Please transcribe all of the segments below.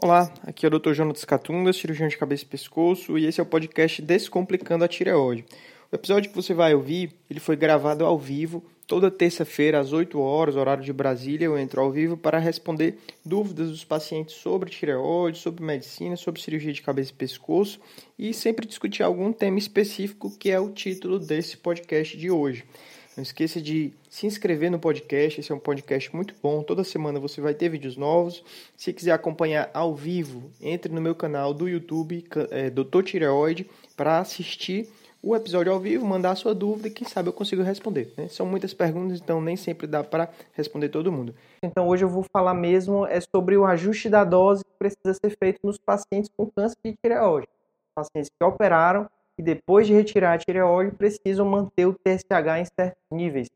Olá, aqui é o Dr. Jonas Catunda, cirurgião de cabeça e pescoço, e esse é o podcast Descomplicando a Tireoide. O episódio que você vai ouvir, ele foi gravado ao vivo, toda terça-feira às 8 horas, horário de Brasília, eu entro ao vivo para responder dúvidas dos pacientes sobre tireoide, sobre medicina, sobre cirurgia de cabeça e pescoço, e sempre discutir algum tema específico que é o título desse podcast de hoje. Não esqueça de se inscrever no podcast, esse é um podcast muito bom. Toda semana você vai ter vídeos novos. Se quiser acompanhar ao vivo, entre no meu canal do YouTube, é, Dr. Tireoide, para assistir o episódio ao vivo, mandar a sua dúvida e quem sabe eu consigo responder. Né? São muitas perguntas, então nem sempre dá para responder todo mundo. Então hoje eu vou falar mesmo é sobre o ajuste da dose que precisa ser feito nos pacientes com câncer de tireoide. Pacientes que operaram e depois de retirar a tireoide precisam manter o TSH em certos níveis,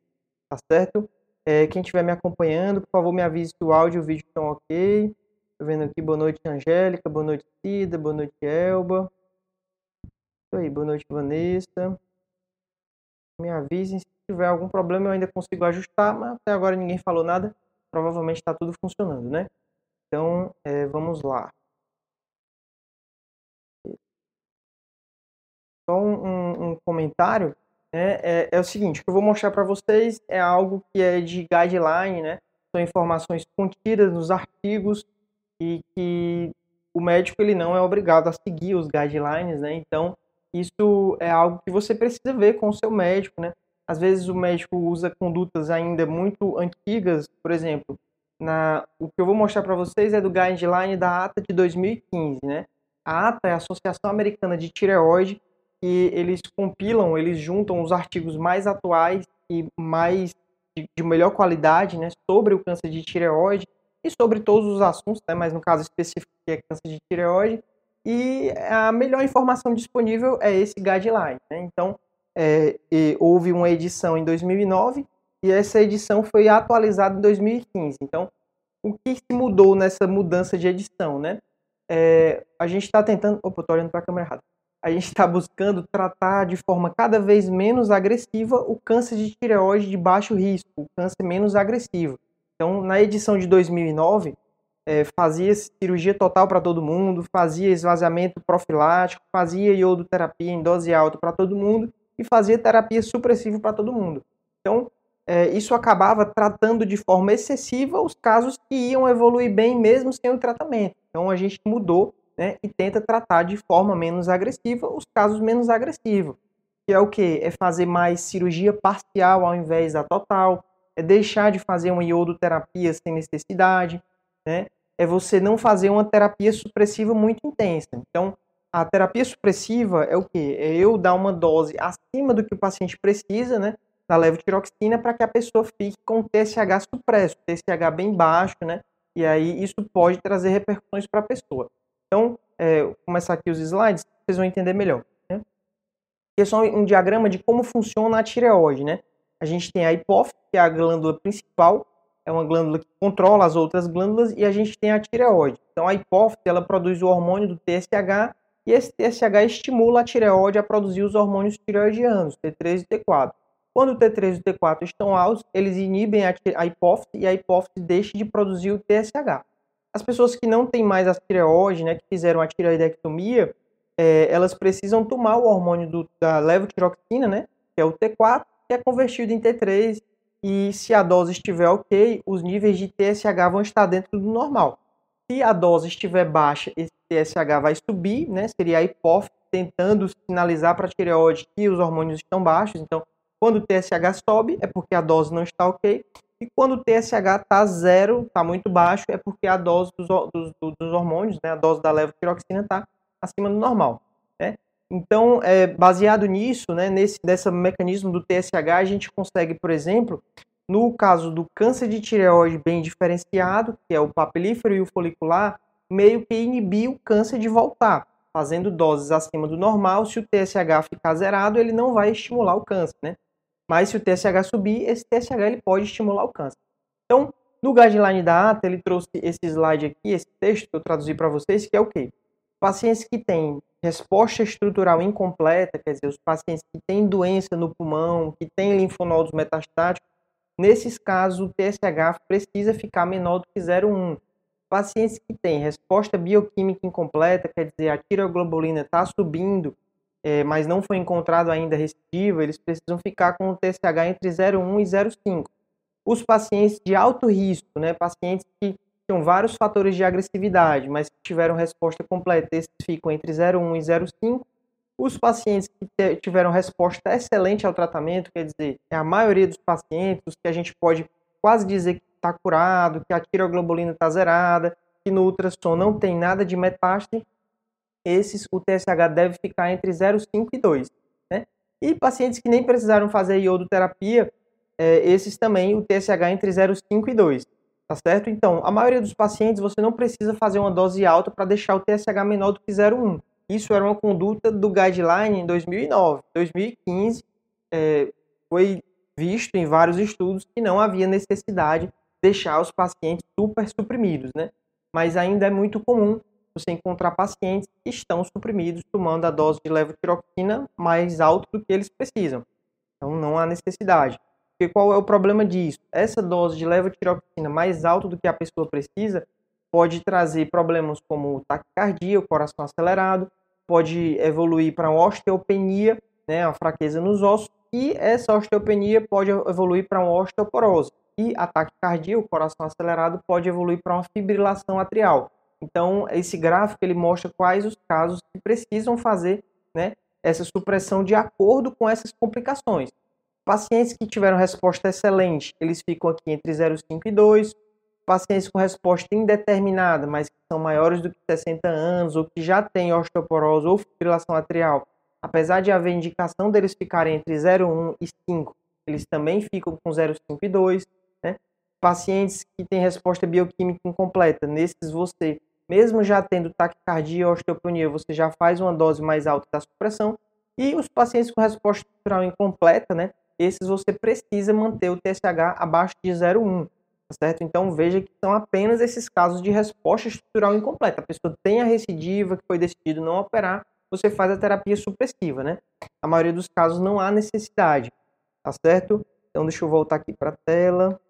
tá certo? É, quem estiver me acompanhando, por favor, me avise se o áudio e o vídeo estão ok. Tô vendo aqui, boa noite, Angélica, boa noite, Cida, boa noite, Elba. Isso aí, boa noite, Vanessa. Me avisem se tiver algum problema, eu ainda consigo ajustar, mas até agora ninguém falou nada. Provavelmente está tudo funcionando, né? Então, é, vamos lá. Só um, um, comentário né, é, é, o seguinte: o que eu vou mostrar para vocês é algo que é de guideline, né? São informações contidas nos artigos e que o médico ele não é obrigado a seguir os guidelines, né? Então isso é algo que você precisa ver com o seu médico, né? Às vezes o médico usa condutas ainda muito antigas, por exemplo, na, o que eu vou mostrar para vocês é do guideline da ATA de 2015, né? A ATA é a Associação Americana de Tireoide que eles compilam, eles juntam os artigos mais atuais e mais de, de melhor qualidade, né, sobre o câncer de tireoide e sobre todos os assuntos, né, mas no caso específico que é câncer de tireoide, e a melhor informação disponível é esse guideline. Né? Então, é, houve uma edição em 2009 e essa edição foi atualizada em 2015. Então, o que se mudou nessa mudança de edição? Né? É, a gente está tentando. Opa, estou olhando para a câmera errada a gente está buscando tratar de forma cada vez menos agressiva o câncer de tireoide de baixo risco, o câncer menos agressivo. Então, na edição de 2009, é, fazia cirurgia total para todo mundo, fazia esvaziamento profilático, fazia iodoterapia em dose alta para todo mundo e fazia terapia supressiva para todo mundo. Então, é, isso acabava tratando de forma excessiva os casos que iam evoluir bem mesmo sem o tratamento. Então, a gente mudou né, e tenta tratar de forma menos agressiva os casos menos agressivos. Que é o que? É fazer mais cirurgia parcial ao invés da total, é deixar de fazer uma iodoterapia sem necessidade, né? É você não fazer uma terapia supressiva muito intensa. Então, a terapia supressiva é o que? É eu dar uma dose acima do que o paciente precisa, né? Da levotiroxina para que a pessoa fique com TSH supresso, TSH bem baixo, né? E aí isso pode trazer repercussões para a pessoa. Então, é, vou começar aqui os slides, vocês vão entender melhor. Né? Aqui é só um diagrama de como funciona a tireoide. Né? A gente tem a hipófise, que é a glândula principal, é uma glândula que controla as outras glândulas, e a gente tem a tireoide. Então, a hipófise ela produz o hormônio do TSH, e esse TSH estimula a tireoide a produzir os hormônios tireoidianos, T3 e T4. Quando o T3 e o T4 estão altos, eles inibem a hipófise e a hipófise deixa de produzir o TSH. As pessoas que não têm mais a tireoide, né, que fizeram a tireoidectomia, é, elas precisam tomar o hormônio do, da levotiroxina, né, que é o T4, que é convertido em T3, e se a dose estiver ok, os níveis de TSH vão estar dentro do normal. Se a dose estiver baixa, esse TSH vai subir, né, seria a hipófise tentando sinalizar para a tireoide que os hormônios estão baixos. Então, quando o TSH sobe, é porque a dose não está ok. E quando o TSH está zero, está muito baixo, é porque a dose dos, dos, dos hormônios, né, a dose da levotiroxina está acima do normal. Né? Então, é, baseado nisso, né, nesse desse mecanismo do TSH, a gente consegue, por exemplo, no caso do câncer de tireoide bem diferenciado, que é o papilífero e o folicular, meio que inibir o câncer de voltar, fazendo doses acima do normal. Se o TSH ficar zerado, ele não vai estimular o câncer, né? Mas se o TSH subir, esse TSH ele pode estimular o câncer. Então, no guideline da ATA, ele trouxe esse slide aqui, esse texto que eu traduzi para vocês, que é o quê? Pacientes que têm resposta estrutural incompleta, quer dizer, os pacientes que têm doença no pulmão, que têm linfonodos metastáticos, nesses casos o TSH precisa ficar menor do que 0,1. pacientes que têm resposta bioquímica incompleta, quer dizer, a tiroglobulina está subindo, é, mas não foi encontrado ainda recidiva, eles precisam ficar com o TSH entre 0,1 e 0,5. Os pacientes de alto risco, né, pacientes que tinham vários fatores de agressividade, mas que tiveram resposta completa, esses ficam entre 0,1 e 0,5. Os pacientes que tiveram resposta excelente ao tratamento, quer dizer, é a maioria dos pacientes, os que a gente pode quase dizer que está curado, que a tiroglobulina está zerada, que no ultrassom não tem nada de metástase, esses o TSH deve ficar entre 0,5 e 2. Né? E pacientes que nem precisaram fazer iodoterapia, é, esses também o TSH entre 0,5 e 2. Tá certo? Então, a maioria dos pacientes você não precisa fazer uma dose alta para deixar o TSH menor do que 0,1. Isso era uma conduta do guideline em 2009. 2015 é, foi visto em vários estudos que não havia necessidade de deixar os pacientes super suprimidos, né? Mas ainda é muito comum você encontrar pacientes que estão suprimidos tomando a dose de levotiroxina mais alta do que eles precisam. Então não há necessidade. Porque qual é o problema disso? Essa dose de levotiroxina mais alta do que a pessoa precisa pode trazer problemas como taquicardia, o coração acelerado, pode evoluir para osteopenia, né, a fraqueza nos ossos, e essa osteopenia pode evoluir para uma osteoporose. E a taquicardia, o coração acelerado, pode evoluir para uma fibrilação atrial. Então, esse gráfico ele mostra quais os casos que precisam fazer né, essa supressão de acordo com essas complicações. Pacientes que tiveram resposta excelente, eles ficam aqui entre 0,5 e 2. Pacientes com resposta indeterminada, mas que são maiores do que 60 anos, ou que já têm osteoporose ou fibrilação atrial, apesar de haver indicação deles ficarem entre 0,1 e 5, eles também ficam com 0,5 e 2. Né? Pacientes que têm resposta bioquímica incompleta, nesses você mesmo já tendo taquicardia ou osteopenia, você já faz uma dose mais alta da supressão. E os pacientes com resposta estrutural incompleta, né? Esses você precisa manter o TSH abaixo de 0,1, tá certo? Então veja que são apenas esses casos de resposta estrutural incompleta. A pessoa tem a recidiva, que foi decidido não operar, você faz a terapia supressiva, né? A maioria dos casos não há necessidade, tá certo? Então deixa eu voltar aqui para a tela.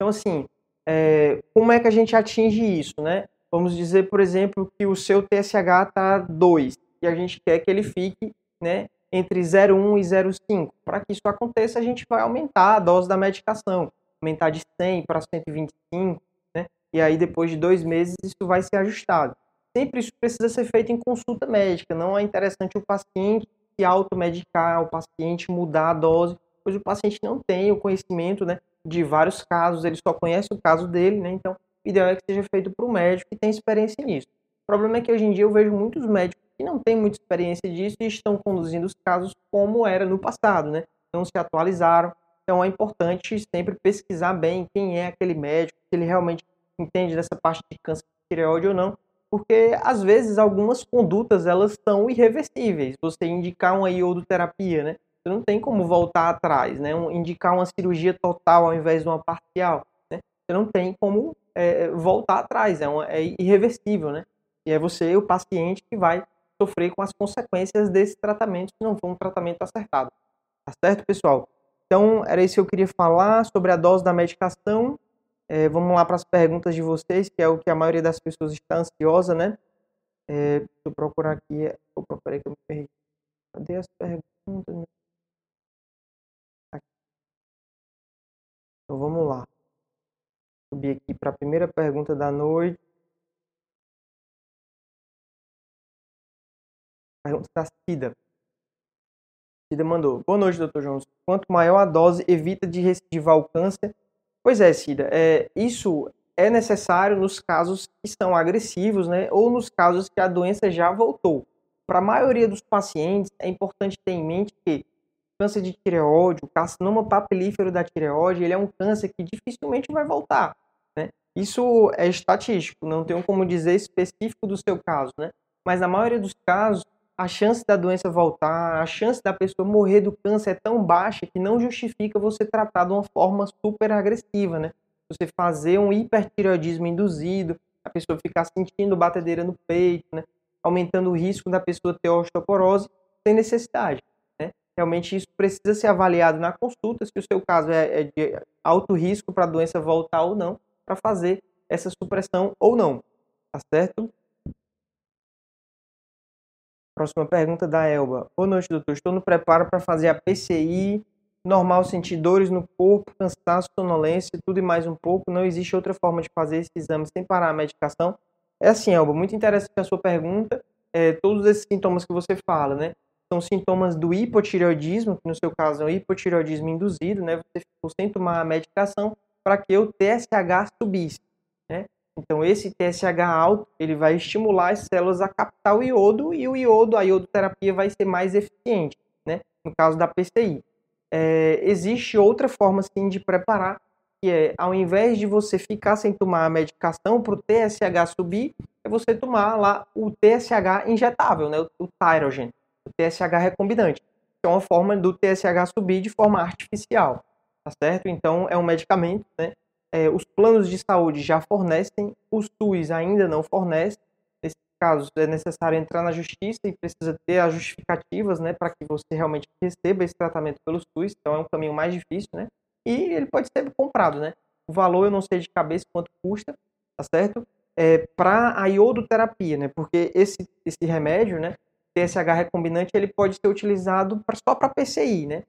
Então, assim, é, como é que a gente atinge isso, né? Vamos dizer, por exemplo, que o seu TSH está 2 e a gente quer que ele fique né, entre 0,1 e 0,5. Para que isso aconteça, a gente vai aumentar a dose da medicação, aumentar de 100 para 125, né? E aí, depois de dois meses, isso vai ser ajustado. Sempre isso precisa ser feito em consulta médica. Não é interessante o paciente se automedicar, o paciente mudar a dose, pois o paciente não tem o conhecimento, né? De vários casos, ele só conhece o caso dele, né? Então, o ideal é que seja feito por um médico que tem experiência nisso. O problema é que hoje em dia eu vejo muitos médicos que não têm muita experiência disso e estão conduzindo os casos como era no passado, né? Não se atualizaram. Então é importante sempre pesquisar bem quem é aquele médico, se ele realmente entende dessa parte de câncer de tireoide ou não, porque às vezes algumas condutas elas são irreversíveis. Você indicar uma iodoterapia, né? Você não tem como voltar atrás, né? Um, indicar uma cirurgia total ao invés de uma parcial, né? Você não tem como é, voltar atrás, é, uma, é irreversível, né? E é você, o paciente, que vai sofrer com as consequências desse tratamento se não for um tratamento acertado. Tá certo, pessoal? Então, era isso que eu queria falar sobre a dose da medicação. É, vamos lá para as perguntas de vocês, que é o que a maioria das pessoas está ansiosa, né? É, deixa eu procurar aqui. Opa, peraí que eu me perdi. Cadê as perguntas? Então vamos lá. Subir aqui para a primeira pergunta da noite. Pergunta da Cida. Cida mandou. Boa noite, doutor Jones. Quanto maior a dose, evita de recidivar o câncer? Pois é, Cida. É, isso é necessário nos casos que são agressivos, né? Ou nos casos que a doença já voltou. Para a maioria dos pacientes, é importante ter em mente que câncer de tireoide, o carcinoma papilífero da tireoide, ele é um câncer que dificilmente vai voltar. Né? Isso é estatístico, não tenho como dizer específico do seu caso, né? Mas na maioria dos casos, a chance da doença voltar, a chance da pessoa morrer do câncer é tão baixa que não justifica você tratar de uma forma super agressiva, né? Você fazer um hipertireoidismo induzido, a pessoa ficar sentindo batedeira no peito, né? Aumentando o risco da pessoa ter osteoporose sem necessidade. Realmente isso precisa ser avaliado na consulta, se o seu caso é, é de alto risco para a doença voltar ou não, para fazer essa supressão ou não, tá certo? Próxima pergunta da Elba. Boa noite, doutor. Estou no preparo para fazer a PCI. Normal sentir dores no corpo, cansaço, sonolência, tudo e mais um pouco. Não existe outra forma de fazer esse exame sem parar a medicação? É assim, Elba, muito interessante a sua pergunta. É, todos esses sintomas que você fala, né? São sintomas do hipotireoidismo, que no seu caso é um hipotireoidismo induzido, né? Você ficou sem tomar a medicação para que o TSH subisse, né? Então, esse TSH alto, ele vai estimular as células a captar o iodo e o iodo, a iodoterapia vai ser mais eficiente, né? No caso da PCI. É, existe outra forma, sim, de preparar, que é, ao invés de você ficar sem tomar a medicação para o TSH subir, é você tomar lá o TSH injetável, né? O, o Tyrogen, o TSH recombinante, que é uma forma do TSH subir de forma artificial, tá certo? Então, é um medicamento, né? é, os planos de saúde já fornecem, os SUS ainda não fornece. Nesse caso, é necessário entrar na justiça e precisa ter as justificativas, né, para que você realmente receba esse tratamento pelo SUS. Então, é um caminho mais difícil, né? E ele pode ser comprado, né? O valor eu não sei de cabeça quanto custa, tá certo? É, para a iodoterapia, né? Porque esse, esse remédio, né? TSH recombinante, ele pode ser utilizado pra, só para PCI, né?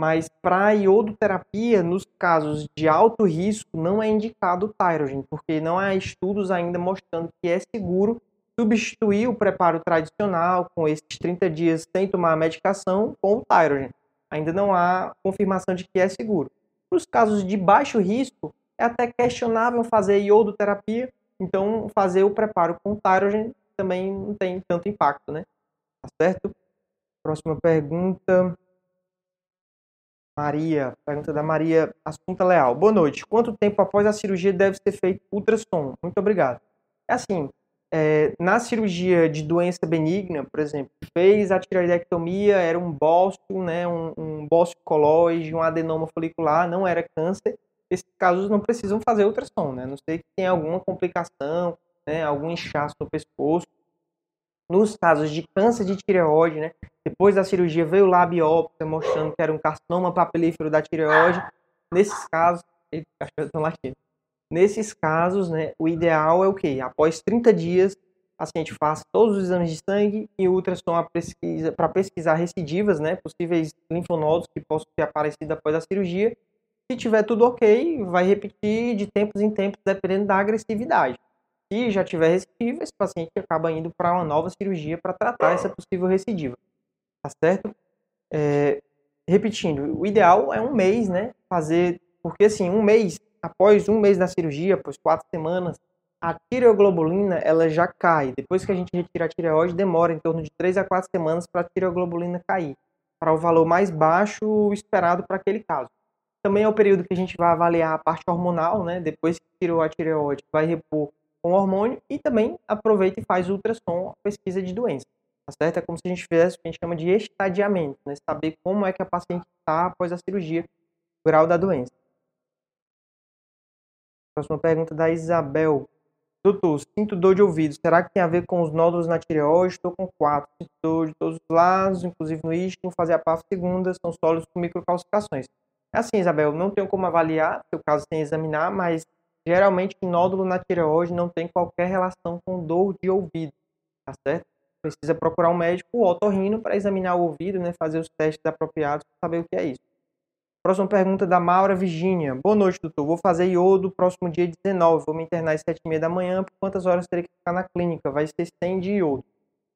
Mas para iodoterapia, nos casos de alto risco, não é indicado o Tyrogen, porque não há estudos ainda mostrando que é seguro substituir o preparo tradicional com esses 30 dias sem tomar a medicação com o Tyrogen. Ainda não há confirmação de que é seguro. Nos casos de baixo risco, é até questionável fazer iodoterapia, então fazer o preparo com Tyrogen também não tem tanto impacto, né? Tá certo? Próxima pergunta. Maria, pergunta da Maria Assunta Leal. Boa noite. Quanto tempo após a cirurgia deve ser feito ultrassom? Muito obrigado. É assim, é, na cirurgia de doença benigna, por exemplo, fez a tireoidectomia, era um bócio, né, um, um bócio colóide, um adenoma folicular, não era câncer. Esses casos não precisam fazer ultrassom, né? Não sei que tem alguma complicação, né, algum inchaço no pescoço. Nos casos de câncer de tireoide, né, depois da cirurgia veio lá a biópsia mostrando que era um carcinoma papilífero da tireoide. Nesses casos, Nesses casos, né, o ideal é o quê? Após 30 dias, a paciente faça todos os exames de sangue e ultrassom pesquisa, para pesquisar recidivas, né, possíveis linfonodos que possam ter aparecido após a cirurgia. Se tiver tudo ok, vai repetir de tempos em tempos, dependendo da agressividade. Se já tiver recidiva, esse paciente acaba indo para uma nova cirurgia para tratar essa possível recidiva tá certo? É, repetindo, o ideal é um mês, né? Fazer, porque assim, um mês, após um mês da cirurgia, após quatro semanas, a tireoglobulina ela já cai. Depois que a gente retira a tireoide, demora em torno de três a quatro semanas para a tireoglobulina cair, para o valor mais baixo esperado para aquele caso. Também é o período que a gente vai avaliar a parte hormonal, né? Depois que tirou a tireoide, vai repor com hormônio e também aproveita e faz ultrassom, pesquisa de doença. Tá certo? É como se a gente fizesse o que a gente chama de estadiamento, né? Saber como é que a paciente está após a cirurgia, o grau da doença. Próxima pergunta da Isabel. Doutor, sinto dor de ouvido. Será que tem a ver com os nódulos na tireoide? Estou com quatro. Sinto dor de todos os lados, inclusive no istmo. Fazer a PAF segunda, são sólidos com microcalcificações. É assim, Isabel, não tenho como avaliar, seu caso sem examinar, mas geralmente nódulo na tireoide não tem qualquer relação com dor de ouvido, tá certo? precisa procurar um médico o otorrino para examinar o ouvido, né, fazer os testes apropriados para saber o que é isso. Próxima pergunta da Maura Virginia. Boa noite, doutor. Vou fazer iodo próximo dia 19. Vou me internar às 7h30 da manhã. Por quantas horas terei que ficar na clínica? Vai ser 100 de iodo.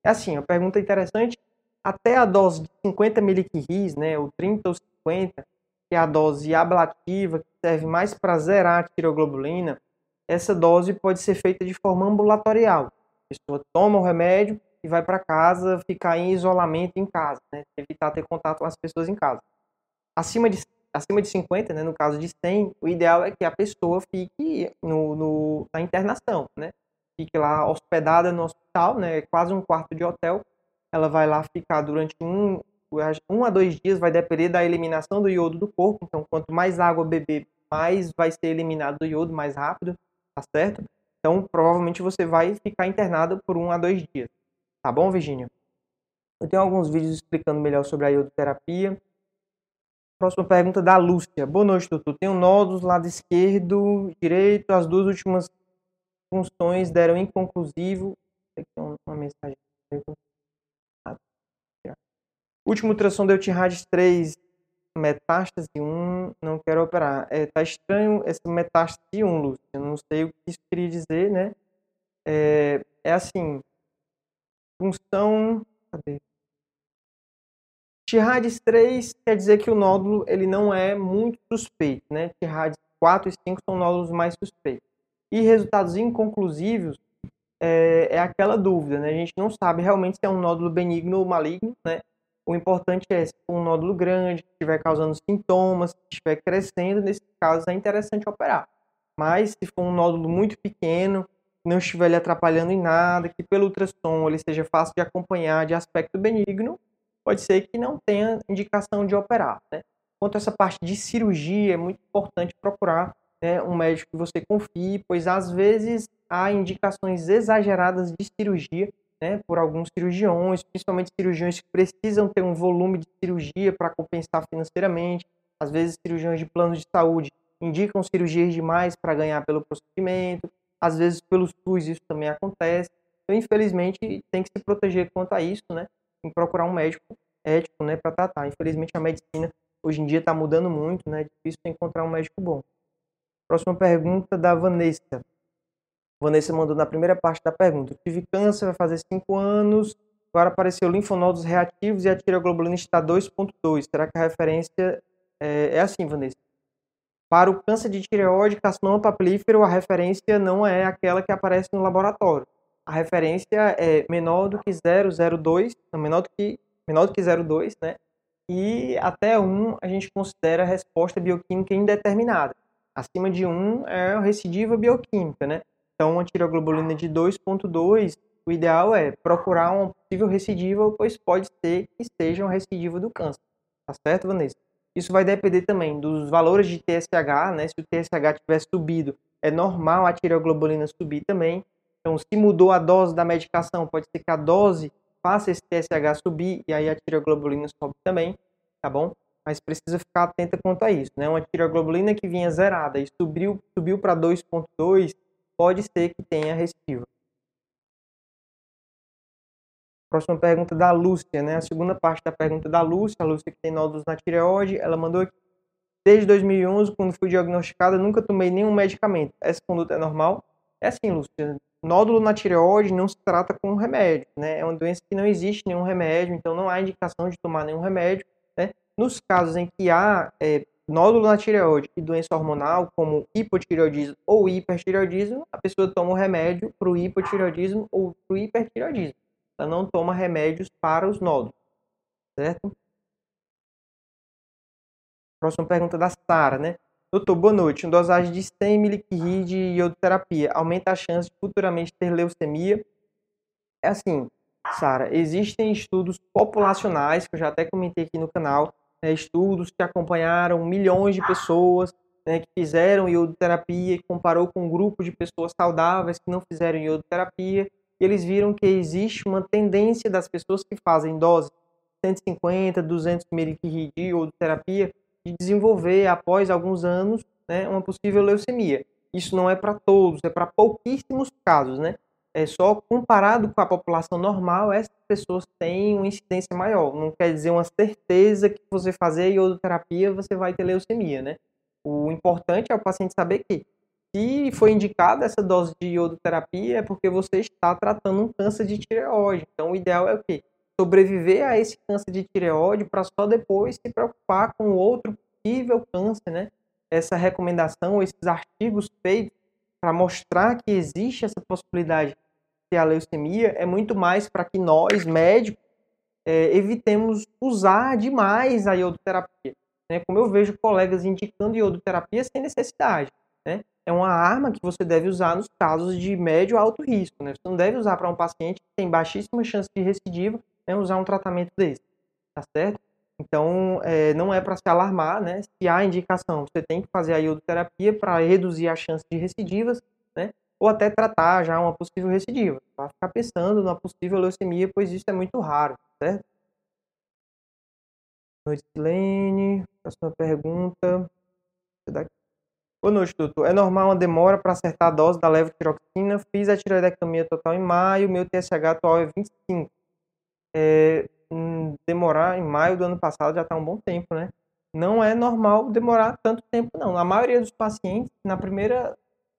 É assim, uma pergunta interessante. Até a dose de 50 miliquiris, né, ou 30 ou 50, que é a dose ablativa, que serve mais para zerar a tiroglobulina, essa dose pode ser feita de forma ambulatorial. A pessoa toma o remédio, e vai para casa ficar em isolamento em casa, né? evitar ter contato com as pessoas em casa. Acima de, acima de 50, né, no caso de 100, o ideal é que a pessoa fique no, no, na internação, né? fique lá hospedada no hospital, né? quase um quarto de hotel. Ela vai lá ficar durante um, um a dois dias, vai depender da eliminação do iodo do corpo. Então, quanto mais água beber, mais vai ser eliminado do iodo mais rápido, tá certo? Então, provavelmente você vai ficar internado por um a dois dias. Tá bom, Virginia? Eu tenho alguns vídeos explicando melhor sobre a iodoterapia. Próxima pergunta da Lúcia. Boa noite, doutor. Tenho nódulos lado esquerdo, direito. As duas últimas funções deram inconclusivo. Aqui uma mensagem. Último ultrassom deu TIRADS 3, metástase 1, não quero operar. É, tá estranho essa metástase 1, Lúcia. Não sei o que isso queria dizer, né? É, é assim, função... Cadê? TIRADS 3 quer dizer que o nódulo ele não é muito suspeito, né? TIRADS 4 e 5 são nódulos mais suspeitos. E resultados inconclusivos é, é, aquela dúvida, né? A gente não sabe realmente se é um nódulo benigno ou maligno, né? O importante é se for um nódulo grande, que estiver causando sintomas, que estiver crescendo, nesse caso é interessante operar. Mas se for um nódulo muito pequeno, não estiver lhe atrapalhando em nada, que pelo ultrassom ele seja fácil de acompanhar, de aspecto benigno, pode ser que não tenha indicação de operar. Né? Quanto a essa parte de cirurgia, é muito importante procurar né, um médico que você confie, pois às vezes há indicações exageradas de cirurgia né, por alguns cirurgiões, principalmente cirurgiões que precisam ter um volume de cirurgia para compensar financeiramente. Às vezes, cirurgiões de plano de saúde indicam cirurgias demais para ganhar pelo procedimento. Às vezes, pelo SUS, isso também acontece. Então, infelizmente, tem que se proteger quanto a isso, né? Em procurar um médico ético, né, para tratar. Infelizmente, a medicina hoje em dia está mudando muito, né? É difícil encontrar um médico bom. Próxima pergunta da Vanessa. Vanessa mandou na primeira parte da pergunta. tive câncer, vai fazer 5 anos, agora apareceu linfonodos reativos e a tireoglobulina está 2.2. Será que a referência é, é, assim, Vanessa? Para o câncer de tireoide, carcinoma papilífero, a referência não é aquela que aparece no laboratório. A referência é menor do que 0,02, não, menor do que menor do que 0,2, né? E até 1 a gente considera a resposta bioquímica indeterminada. Acima de 1 é recidiva bioquímica, né? Então, uma tiroglobulina de 2,2, o ideal é procurar uma possível recidiva, pois pode ser que seja uma recidiva do câncer. Tá certo, Vanessa? Isso vai depender também dos valores de TSH, né? Se o TSH tiver subido, é normal a tiroglobulina subir também. Então, se mudou a dose da medicação, pode ser que a dose faça esse TSH subir e aí a tiroglobulina sobe também, tá bom? Mas precisa ficar atenta quanto a isso, né? Uma tiroglobulina que vinha zerada e subiu, subiu para 2.2, pode ser que tenha recidiva. Próxima pergunta da Lúcia, né? A segunda parte da pergunta da Lúcia, a Lúcia que tem nódulos na tireoide, ela mandou aqui. Desde 2011, quando fui diagnosticada, nunca tomei nenhum medicamento. Essa conduta é normal? É assim, Lúcia. Nódulo na tireoide não se trata com remédio, né? É uma doença que não existe nenhum remédio, então não há indicação de tomar nenhum remédio, né? Nos casos em que há é, nódulo na tireoide e doença hormonal, como hipotireoidismo ou hipertireoidismo, a pessoa toma um remédio para o hipotireoidismo ou para o hipertireoidismo. Ela não toma remédios para os nódulos, certo? Próxima pergunta da Sara, né? Doutor, boa noite. Uma dosagem de 100 mg de iodoterapia aumenta a chance de futuramente ter leucemia? É assim, Sara, existem estudos populacionais, que eu já até comentei aqui no canal, né, estudos que acompanharam milhões de pessoas né, que fizeram iodoterapia e comparou com um grupo de pessoas saudáveis que não fizeram iodoterapia e eles viram que existe uma tendência das pessoas que fazem dose 150, 200 ml de iodoterapia de desenvolver após alguns anos né, uma possível leucemia. Isso não é para todos, é para pouquíssimos casos, né? É, só comparado com a população normal, essas pessoas têm uma incidência maior. Não quer dizer uma certeza que você fazer iodoterapia você vai ter leucemia, né? O importante é o paciente saber que se foi indicada essa dose de iodoterapia é porque você está tratando um câncer de tireoide. Então, o ideal é o quê? Sobreviver a esse câncer de tireoide para só depois se preocupar com outro possível câncer, né? Essa recomendação, esses artigos feitos para mostrar que existe essa possibilidade a leucemia é muito mais para que nós, médicos, é, evitemos usar demais a iodoterapia. Né? Como eu vejo colegas indicando iodoterapia sem necessidade. Né? É uma arma que você deve usar nos casos de médio a alto risco. Né? Você não deve usar para um paciente que tem baixíssima chance de recidiva né, usar um tratamento desse. Tá certo? Então, é, não é para se alarmar, né? Se há indicação, você tem que fazer a iodoterapia para reduzir a chance de recidivas? Ou até tratar já uma possível recidiva. Vai ficar pensando numa possível leucemia, pois isso é muito raro. certo? Boa noite, Lene. Próxima pergunta. Boa noite, doutor. É normal uma demora para acertar a dose da levotiroxina? Fiz a tiroidectomia total em maio, meu TSH atual é 25. É, hum, demorar em maio do ano passado já está um bom tempo, né? Não é normal demorar tanto tempo, não. A maioria dos pacientes, na primeira,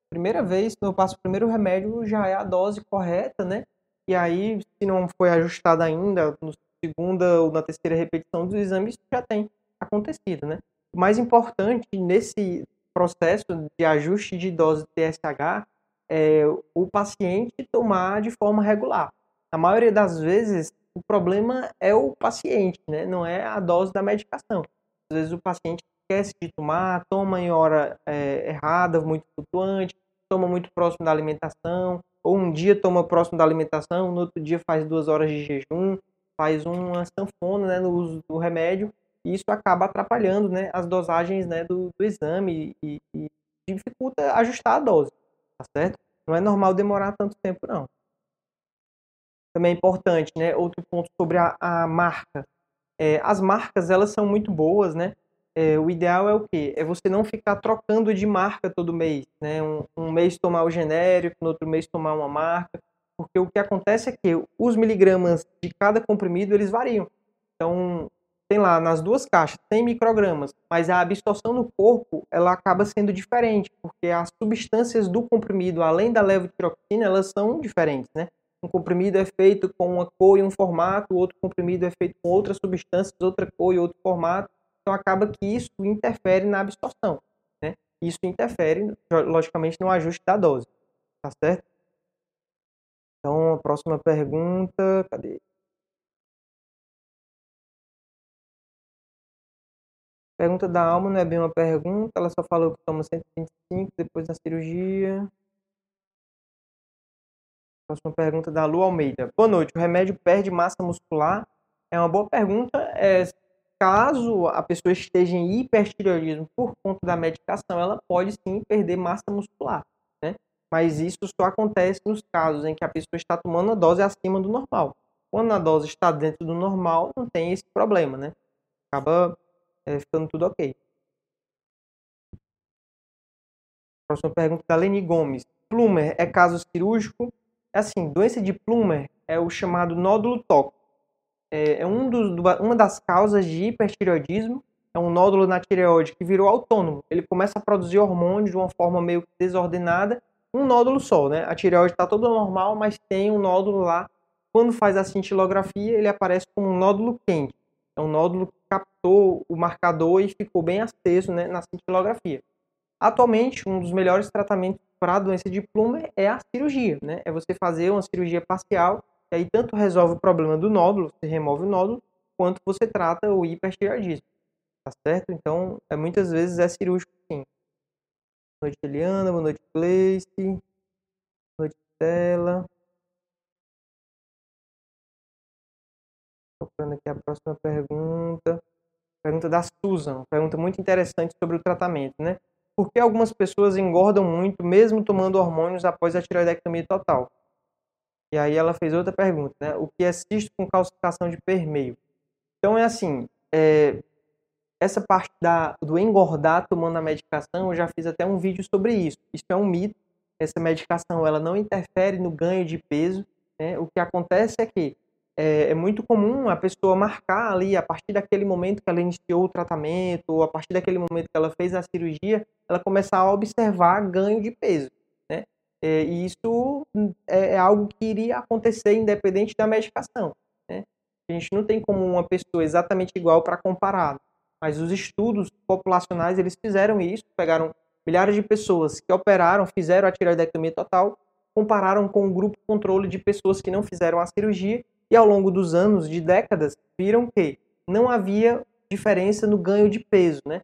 primeira vez que eu passo o primeiro remédio, já é a dose correta, né? E aí, se não foi ajustada ainda, no segunda ou na terceira repetição dos exames, já tem acontecido, né? O mais importante nesse processo de ajuste de dose de TSH é o paciente tomar de forma regular. Na maioria das vezes, o problema é o paciente, né? não é a dose da medicação. Às vezes o paciente esquece de tomar, toma em hora é, errada, muito flutuante, toma muito próximo da alimentação, ou um dia toma próximo da alimentação, no outro dia faz duas horas de jejum, faz uma sanfona né, no uso do remédio e isso acaba atrapalhando né, as dosagens né, do, do exame e, e, dificulta ajustar a dose, tá certo? Não é normal demorar tanto tempo, não. Também é importante, né, outro ponto sobre a, a marca. É, as marcas, elas são muito boas, né? É, o ideal é o quê? É você não ficar trocando de marca todo mês, né? Um, um mês tomar o genérico, no outro mês tomar uma marca, porque o que acontece é que os miligramas de cada comprimido, eles variam. Então, tem lá nas duas caixas 100 microgramas, mas a absorção no corpo ela acaba sendo diferente, porque as substâncias do comprimido, além da levotiroxina, elas são diferentes, né? Um comprimido é feito com uma cor e um formato, outro comprimido é feito com outras substâncias, outra cor e outro formato. Então acaba que isso interfere na absorção, né? Isso interfere, logicamente, no ajuste da dose, tá certo? Então, a próxima pergunta, cadê? Pergunta da alma não é bem uma pergunta, ela só falou que toma 125 depois da cirurgia. Próxima pergunta da Lu Almeida. Boa noite. O remédio perde massa muscular? É uma boa pergunta. É, caso a pessoa esteja em hipertireoidismo por conta da medicação, ela pode sim perder massa muscular. Né? Mas isso só acontece nos casos em que a pessoa está tomando a dose acima do normal. Quando a dose está dentro do normal, não tem esse problema, né? Acaba é, ficando tudo ok. Próxima pergunta da Leni Gomes. Plumer é caso cirúrgico? É assim, doença de Plumer é o chamado nódulo tóxico. É, é um dos, uma das causas de hipertireoidismo. É um nódulo na tireoide que virou autônomo. Ele começa a produzir hormônio de uma forma meio desordenada. Um nódulo só, né? A tireoide está toda normal, mas tem um nódulo lá. Quando faz a cintilografia, ele aparece como um nódulo quente. É um nódulo captou o marcador e ficou bem aceso né, na cintilografia. Atualmente, um dos melhores tratamentos para a doença de Plumer é a cirurgia, né? É você fazer uma cirurgia parcial, e aí tanto resolve o problema do nódulo, você remove o nódulo, quanto você trata o hipertireoidismo, tá certo? Então, é, muitas vezes é cirúrgico sim. Boa noite, Eliana, boa noite, Gleice, boa noite, Stella. Procurando aqui a próxima pergunta. Pergunta da Susan, pergunta muito interessante sobre o tratamento, né? Por que algumas pessoas engordam muito mesmo tomando hormônios após a tiroidectomia total? E aí ela fez outra pergunta, né? O que é cisto com calcificação de permeio? Então é assim, é, essa parte da, do engordar tomando a medicação, eu já fiz até um vídeo sobre isso. Isso é um mito. Essa medicação ela não interfere no ganho de peso. Né? O que acontece é que é, é, muito comum a pessoa marcar ali, a partir daquele momento que ela iniciou o tratamento, ou a partir daquele momento que ela fez a cirurgia, ela começar a observar ganho de peso. É, e isso é, é, algo que iria acontecer independente da medicação. Né? A gente não tem como uma pessoa exatamente igual para comparar, mas os estudos populacionais eles fizeram isso, pegaram milhares de pessoas que operaram, fizeram a tireoidectomia total, compararam com o grupo controle de pessoas que não fizeram a cirurgia e ao longo dos anos, de décadas, viram que não havia diferença no ganho de peso, né?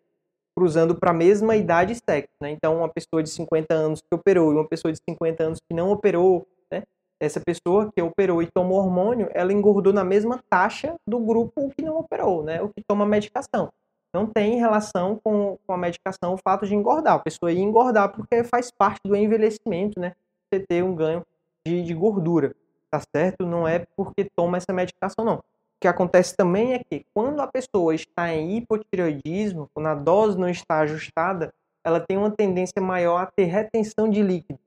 Cruzando para a mesma idade e sexo, né? Então, uma pessoa de 50 anos que operou e uma pessoa de 50 anos que não operou, né? Essa pessoa que operou e tomou hormônio, ela engordou na mesma taxa do grupo que não operou, né? O que toma medicação. Não tem relação com, com a medicação o fato de engordar. A pessoa ia engordar porque faz parte do envelhecimento, né? Você ter um ganho de, de gordura tá certo? Não é porque toma essa medicação, não. Que acontece também é que quando a pessoa está em hipotireoidismo, quando a dose não está ajustada, ela tem uma tendência maior a ter retenção de líquido.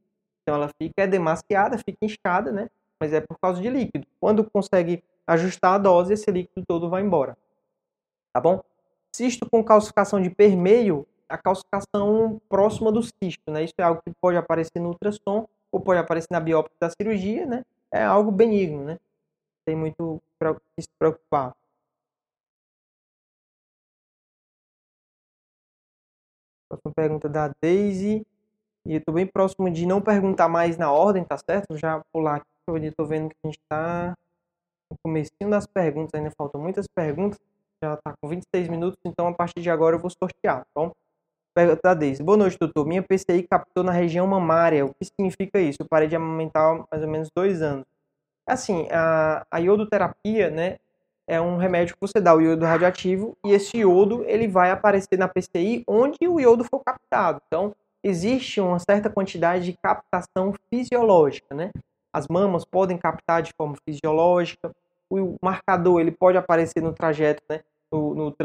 Então ela fica é demasiada, fica inchada, né? Mas é por causa de líquido. Quando consegue ajustar a dose, esse líquido todo vai embora. Tá bom? Cisto com calcificação de permeio, a calcificação próxima do cisto, né? Isso é algo que pode aparecer no ultrassom ou pode aparecer na biópsia da cirurgia, né? É algo benigno, né? Tem muito que se preocupar. Próxima pergunta da Daisy. E eu tô bem próximo de não perguntar mais na ordem, tá certo? Já pular aqui, eu estou vendo que a gente está no comecinho das perguntas, ainda faltam muitas perguntas. Já está com 26 minutos, então a partir de agora eu vou sortear, tá bom? Pergunta da Deise. Boa noite, doutor. Minha PCI captou na região mamária. O que significa isso? Eu parei de amamentar há mais ou menos dois anos. Assim, a, a iodoterapia, né, é um remédio que você dá o iodo radioativo e esse iodo ele vai aparecer na PCI onde o iodo for captado. Então, existe uma certa quantidade de captação fisiológica, né? As mamas podem captar de forma fisiológica, o marcador ele pode aparecer no trajeto, né? No, no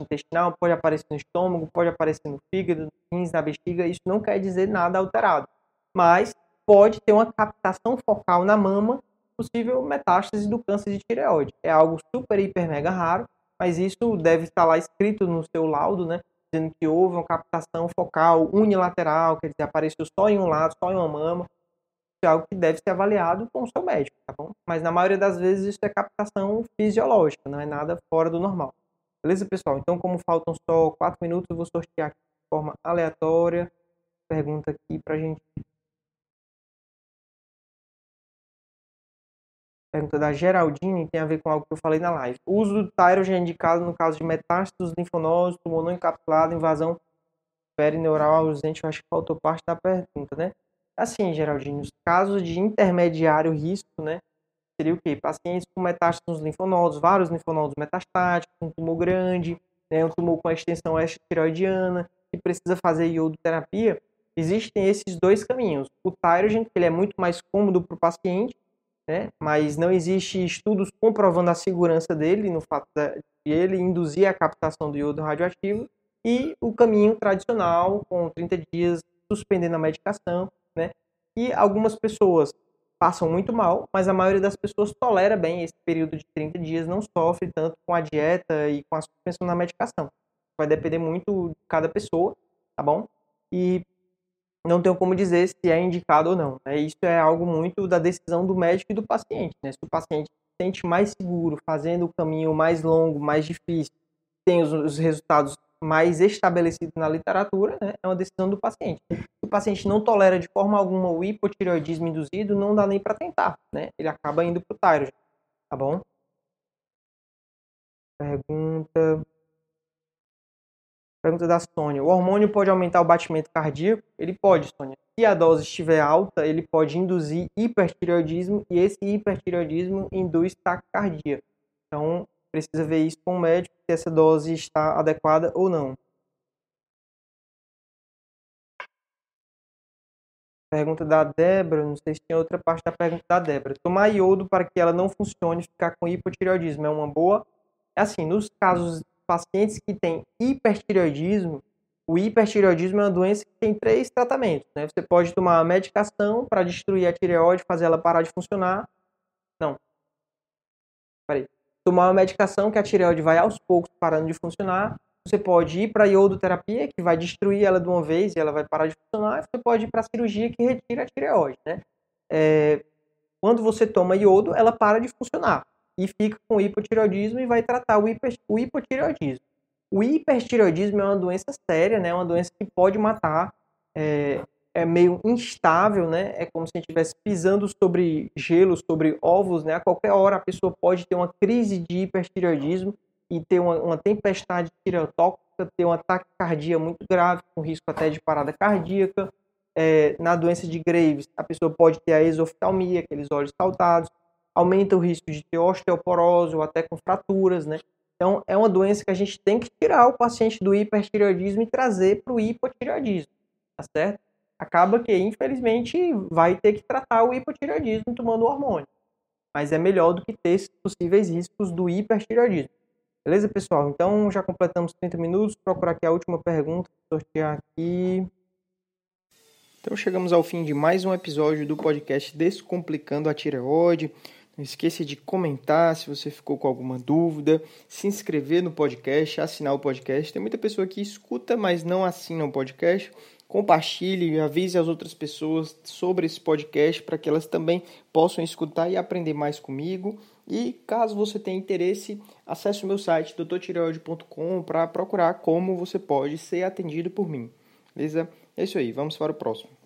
intestinal, pode aparecer no estômago, pode aparecer no fígado, no rins, na bexiga. Isso não quer dizer nada alterado, mas pode ter uma captação focal na mama, possível metástase do câncer de tireoide. É algo super, hiper, mega raro, mas isso deve estar lá escrito no seu laudo, né? Dizendo que houve uma captação focal unilateral, quer dizer, apareceu só em um lado, só em uma mama é algo que deve ser avaliado com o seu médico, tá bom? Mas na maioria das vezes isso é captação fisiológica, não é nada fora do normal. Beleza, pessoal? Então, como faltam só 4 minutos, eu vou sortear aqui de forma aleatória. Pergunta aqui pra gente. Pergunta da Geraldine tem a ver com algo que eu falei na live. O uso do Tyrogen é indicado no caso de metástase dos tumor não encapsulado, invasão perineural ausente. Eu acho que faltou parte da pergunta, né? Assim, Geraldinho, os casos de intermediário risco, né? Seria o quê? Pacientes com metástase nos linfonodos, vários linfonodos metastáticos, um tumor grande, né, um tumor com extensão extratiroidiana, que precisa fazer iodoterapia. Existem esses dois caminhos. O Tyrogen, que ele é muito mais cômodo para o paciente, né, mas não existe estudos comprovando a segurança dele no fato de ele induzir a captação do iodo radioativo, e o caminho tradicional, com 30 dias suspendendo a medicação, né? E algumas pessoas passam muito mal, mas a maioria das pessoas tolera bem esse período de 30 dias, não sofre tanto com a dieta e com a suspensão da medicação. Vai depender muito de cada pessoa, tá bom? E não tenho como dizer se é indicado ou não. Né? Isso é algo muito da decisão do médico e do paciente. Né? Se o paciente se sente mais seguro, fazendo o caminho mais longo, mais difícil, tem os, os resultados mais estabelecido na literatura, né, é uma decisão do paciente. Se o paciente não tolera de forma alguma o hipotireoidismo induzido, não dá nem para tentar, né? Ele acaba indo para o thyroid, tá bom? Pergunta... Pergunta da Sônia. O hormônio pode aumentar o batimento cardíaco? Ele pode, Sônia. Se a dose estiver alta, ele pode induzir hipertireoidismo e esse hipertireoidismo induz taquicardia. Então, precisa ver isso com o médico, se essa dose está adequada ou não. Pergunta da Débora, não sei se tinha outra parte da pergunta da Débora. Tomar iodo para que ela não funcione e ficar com hipotireoidismo é uma boa? É assim, nos casos pacientes que têm hipertireoidismo, o hipertireoidismo é uma doença que tem três tratamentos. Né? Você pode tomar medicação para destruir a tireoide, fazer ela parar de funcionar. Não. Peraí tomar uma medicação que a tireoide vai aos poucos parando de funcionar. Você pode ir para a iodoterapia, que vai destruir ela de uma vez e ela vai parar de funcionar. Você pode ir para a cirurgia, que retira a tireoide. Né? É, quando você toma iodo, ela para de funcionar e fica com hipotireoidismo e vai tratar o, hiper, o hipotireoidismo. O hipertireoidismo é uma doença séria, né? É uma doença que pode matar. É, é meio instável, né? É como se a gente estivesse pisando sobre gelo, sobre ovos, né? A qualquer hora a pessoa pode ter uma crise de hipertireoidismo e ter uma, uma tempestade tireotóxica, ter um ataque cardíaco muito grave, com risco até de parada cardíaca. É, na doença de Graves, a pessoa pode ter a exoftalmia, aqueles olhos saltados, aumenta o risco de ter osteoporose ou até com fraturas, né? Então, é uma doença que a gente tem que tirar o paciente do hipertireoidismo e trazer para o hipotireoidismo, tá certo? acaba que, infelizmente, vai ter que tratar o hipotireoidismo tomando hormônio. mas é melhor do que ter possíveis riscos do hipertireoidismo. Beleza, pessoal? Então já completamos 30 minutos. Vou procurar aqui a última pergunta, sortear aqui. Então chegamos ao fim de mais um episódio do podcast Descomplicando a Tireoide. Não esqueça de comentar se você ficou com alguma dúvida, se inscrever no podcast, assinar o podcast. Tem muita pessoa que escuta, mas não assina o podcast. Compartilhe, avise as outras pessoas sobre esse podcast para que elas também possam escutar e aprender mais comigo. E caso você tenha interesse, acesse o meu site doutortireoide.com para procurar como você pode ser atendido por mim. Beleza? É isso aí, vamos para o próximo.